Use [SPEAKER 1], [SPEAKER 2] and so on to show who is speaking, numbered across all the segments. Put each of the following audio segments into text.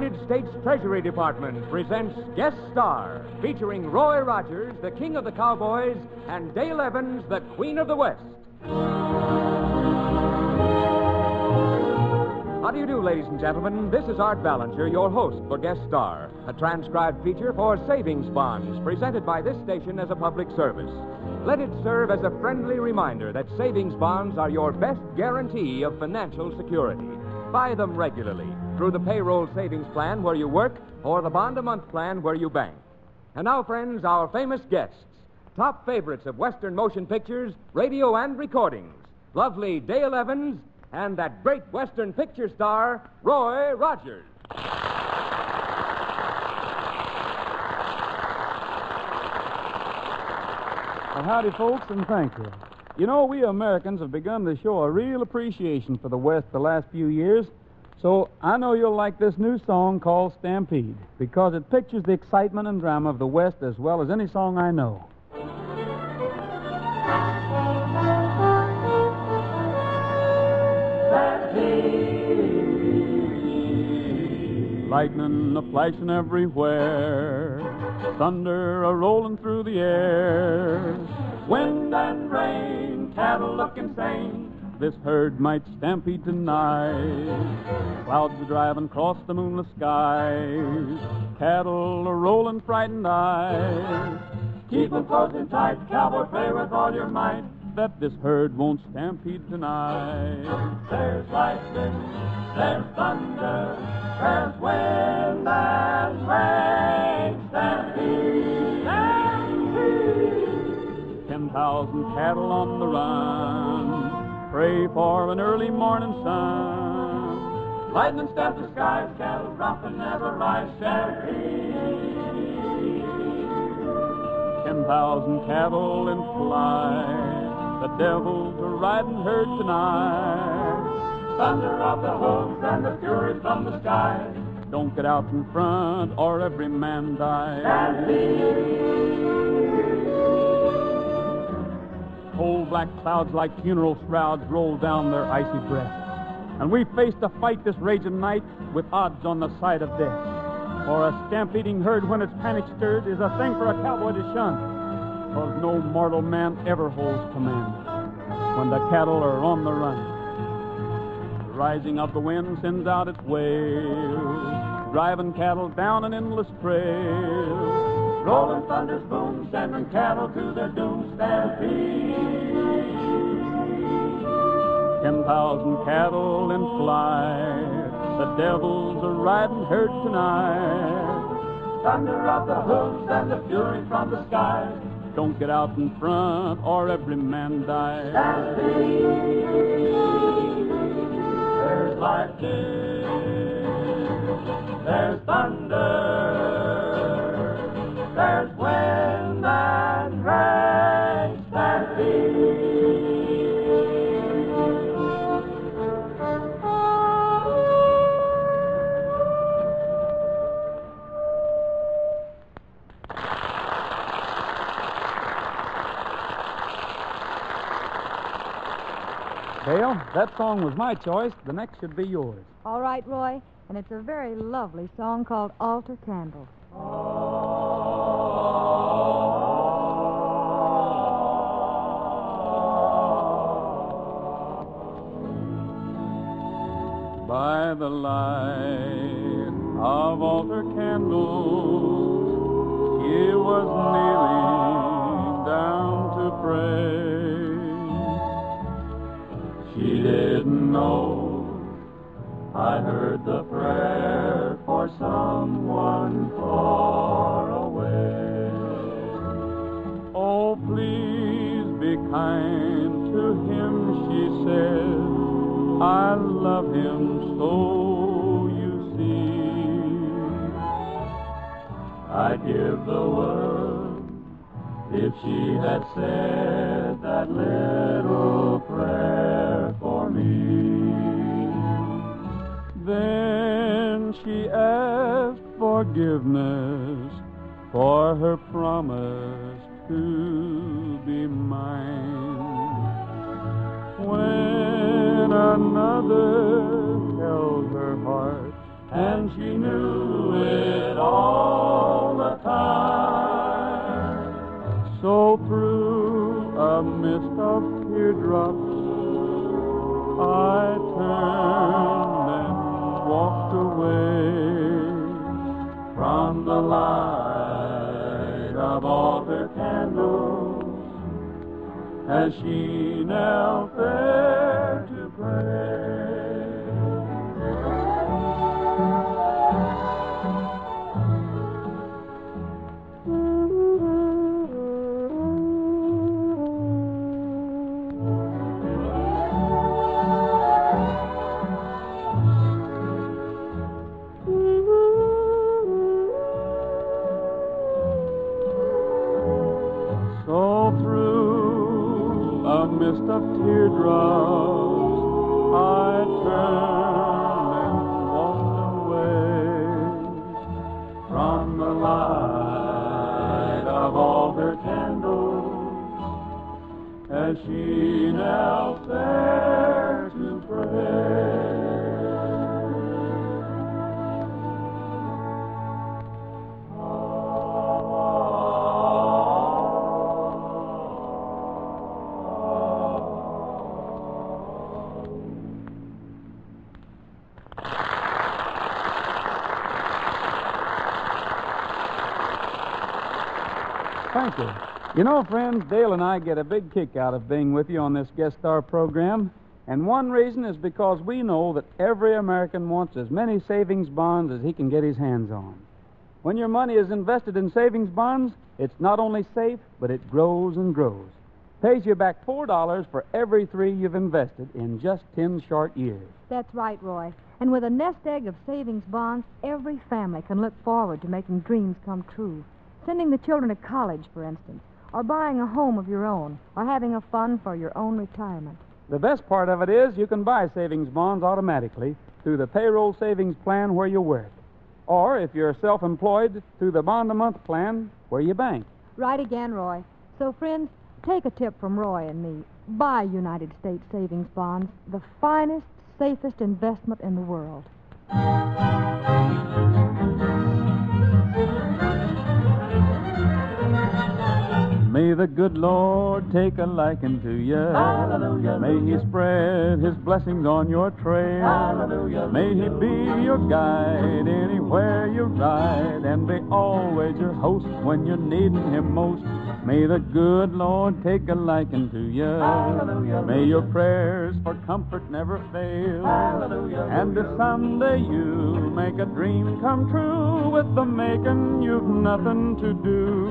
[SPEAKER 1] United States Treasury Department presents Guest Star, featuring Roy Rogers, the King of the Cowboys, and Dale Evans, the Queen of the West. How do you do, ladies and gentlemen? This is Art Ballinger, your host for Guest Star, a transcribed feature for savings bonds presented by this station as a public service. Let it serve as a friendly reminder that savings bonds are your best guarantee of financial security. Buy them regularly through the payroll savings plan where you work or the bond a month plan where you bank. And now, friends, our famous guests, top favorites of Western motion pictures, radio, and recordings. Lovely Dale Evans and that great Western picture star, Roy Rogers.
[SPEAKER 2] Well, howdy, folks, and thank you. You know, we Americans have begun to show a real appreciation for the West the last few years. So I know you'll like this new song called Stampede because it pictures the excitement and drama of the West as well as any song I know. Lightning a flashing everywhere, thunder a rolling through the air, wind and rain, cattle look insane. This herd might stampede tonight. Clouds are driving across the moonless skies, cattle are rolling frightened eyes. Keep Keep 'em close and tight, cowboy, play with all your might. That this herd won't stampede tonight. There's lightning, there's thunder, there's wind and rain. Stampede, stampede. Ten thousand cattle on the run. Pray for an early morning sun. Lightning stamp the skies, cattle drop and never rise. Stampede. Ten thousand cattle in flight. The devils are riding herd tonight. Thunder of the hooves and the fury from the sky. Don't get out in front or every man dies. Cold black clouds like funeral shrouds roll down their icy breath. And we face to fight this raging night with odds on the side of death. For a stampeding herd when it's panic stirred is a thing for a cowboy to shun. Cause no mortal man ever holds command when the cattle are on the run. The rising of the wind sends out its wail, driving cattle down an endless trail. Rolling thunder's boom, sending cattle to their doom stampede. Ten thousand cattle in flight, the devils are riding herd tonight. Thunder of the hooves and the fury from the skies. Don't get out in front or every man dies. Stampede. There's lightning, there's thunder, that song was my choice. The next should be yours.
[SPEAKER 3] All right, Roy. And it's a very lovely song called Altar Candle.
[SPEAKER 2] By the light of altar candles, he was kneeling down to pray. She didn't know I heard the prayer for someone far away. Oh, please be kind to him, she said. I love him so, you see. I'd give the world if she had said that little Then she asked forgiveness for her promise to be mine. When another held her heart, and she knew light all altar candles as she knelt there to pray. Mist of teardrops, I turned and walked away from the light of altar candles as she knelt there to pray. Thank you. You know, friends, Dale and I get a big kick out of being with you on this guest star program. And one reason is because we know that every American wants as many savings bonds as he can get his hands on. When your money is invested in savings bonds, it's not only safe, but it grows and grows. Pays you back $4 for every three you've invested in just 10 short years.
[SPEAKER 3] That's right, Roy. And with a nest egg of savings bonds, every family can look forward to making dreams come true. Sending the children to college, for instance, or buying a home of your own, or having a fund for your own retirement.
[SPEAKER 2] The best part of it is you can buy savings bonds automatically through the payroll savings plan where you work. Or if you're self employed, through the bond a month plan where you bank.
[SPEAKER 3] Right again, Roy. So, friends, take a tip from Roy and me. Buy United States savings bonds, the finest, safest investment in the world.
[SPEAKER 2] May the good Lord take a liking to you. Hallelujah. May He spread His blessings on your trail. Hallelujah. May He be your guide anywhere you ride and be always your host when you're needing Him most. May the good Lord take a liking to you. Hallelujah. May your prayers for comfort never fail. Hallelujah. And if someday you make a dream come true with the making you've nothing to do,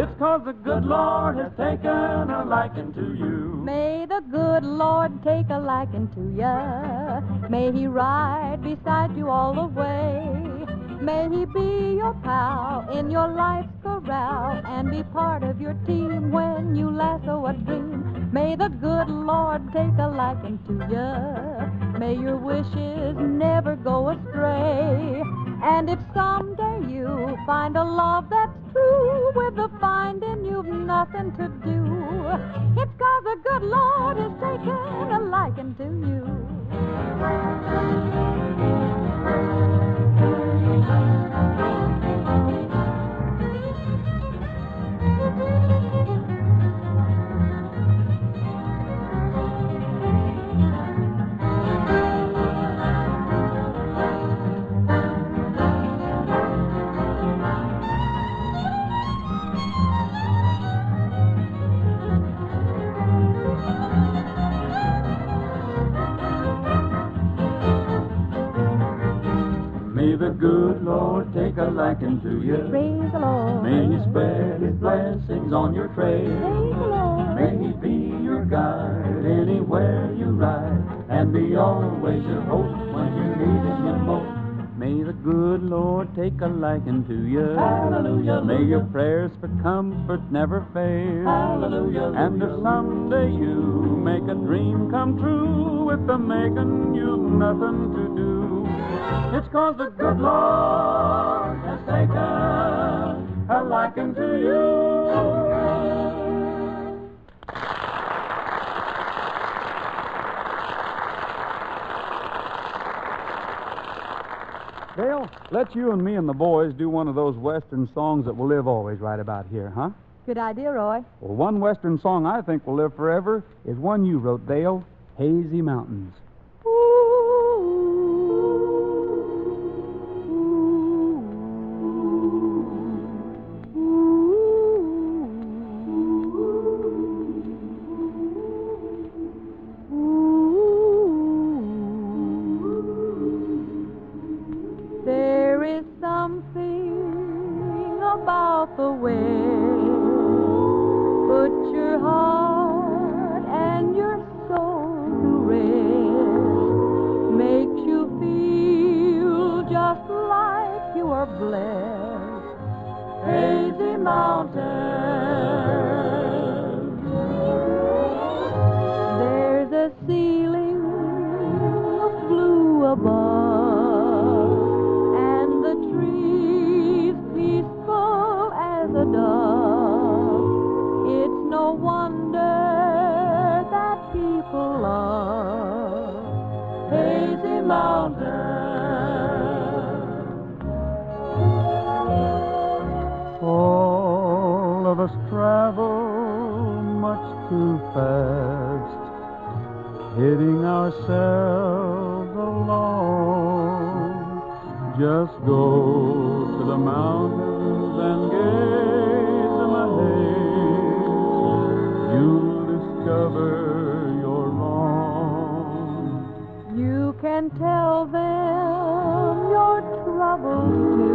[SPEAKER 2] it's cause the good Lord has taken a liking to you.
[SPEAKER 3] May the good Lord take a liking to you. May he ride beside you all the way. May he be your pal in your life's corral and be part of your team when you lasso a dream. May the good Lord take a liking to ya. May your wishes never go astray. And if someday you find a love that's true, with the finding you've nothing to do, it's cause
[SPEAKER 2] take a liking to you.
[SPEAKER 3] Praise the Lord.
[SPEAKER 2] May He spread His blessings on your trail.
[SPEAKER 3] Praise the Lord.
[SPEAKER 2] May He be your guide anywhere you ride, and be always your hope when you need Him most. May the good Lord take a liking to you.
[SPEAKER 3] Hallelujah.
[SPEAKER 2] May your prayers for comfort never fail.
[SPEAKER 3] Hallelujah.
[SPEAKER 2] And if someday you make a dream come true with the making you nothing to do, It's it's 'cause the good Lord has taken a liking to you. Dale, let's you and me and the boys do one of those Western songs that will live always right about here, huh?
[SPEAKER 3] Good idea, Roy.
[SPEAKER 2] Well, one Western song I think will live forever is one you wrote, Dale, Hazy Mountains.
[SPEAKER 3] Something about the way put your heart and your soul to rest. Makes you feel just like you are blessed. Hazy mountains.
[SPEAKER 2] Just go to the mountains and gaze in the haze. You'll discover you're wrong.
[SPEAKER 3] You can tell them your troubles too,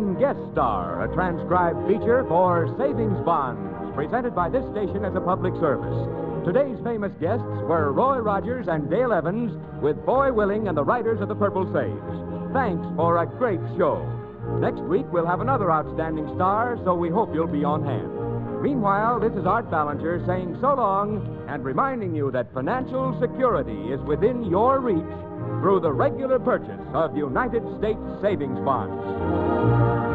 [SPEAKER 1] been Guest Star, a transcribed feature for Savings Bonds, presented by this station as a public service. Today's famous guests were Roy Rogers and Dale Evans, with Foy Willing and the Riders of The Purple Sage. Thanks for a great show. Next week, we'll have another outstanding star, so we hope you'll be on hand. Meanwhile, this is Art Ballinger saying so long and reminding you that financial security is within your reach through the regular purchase of United States savings bonds.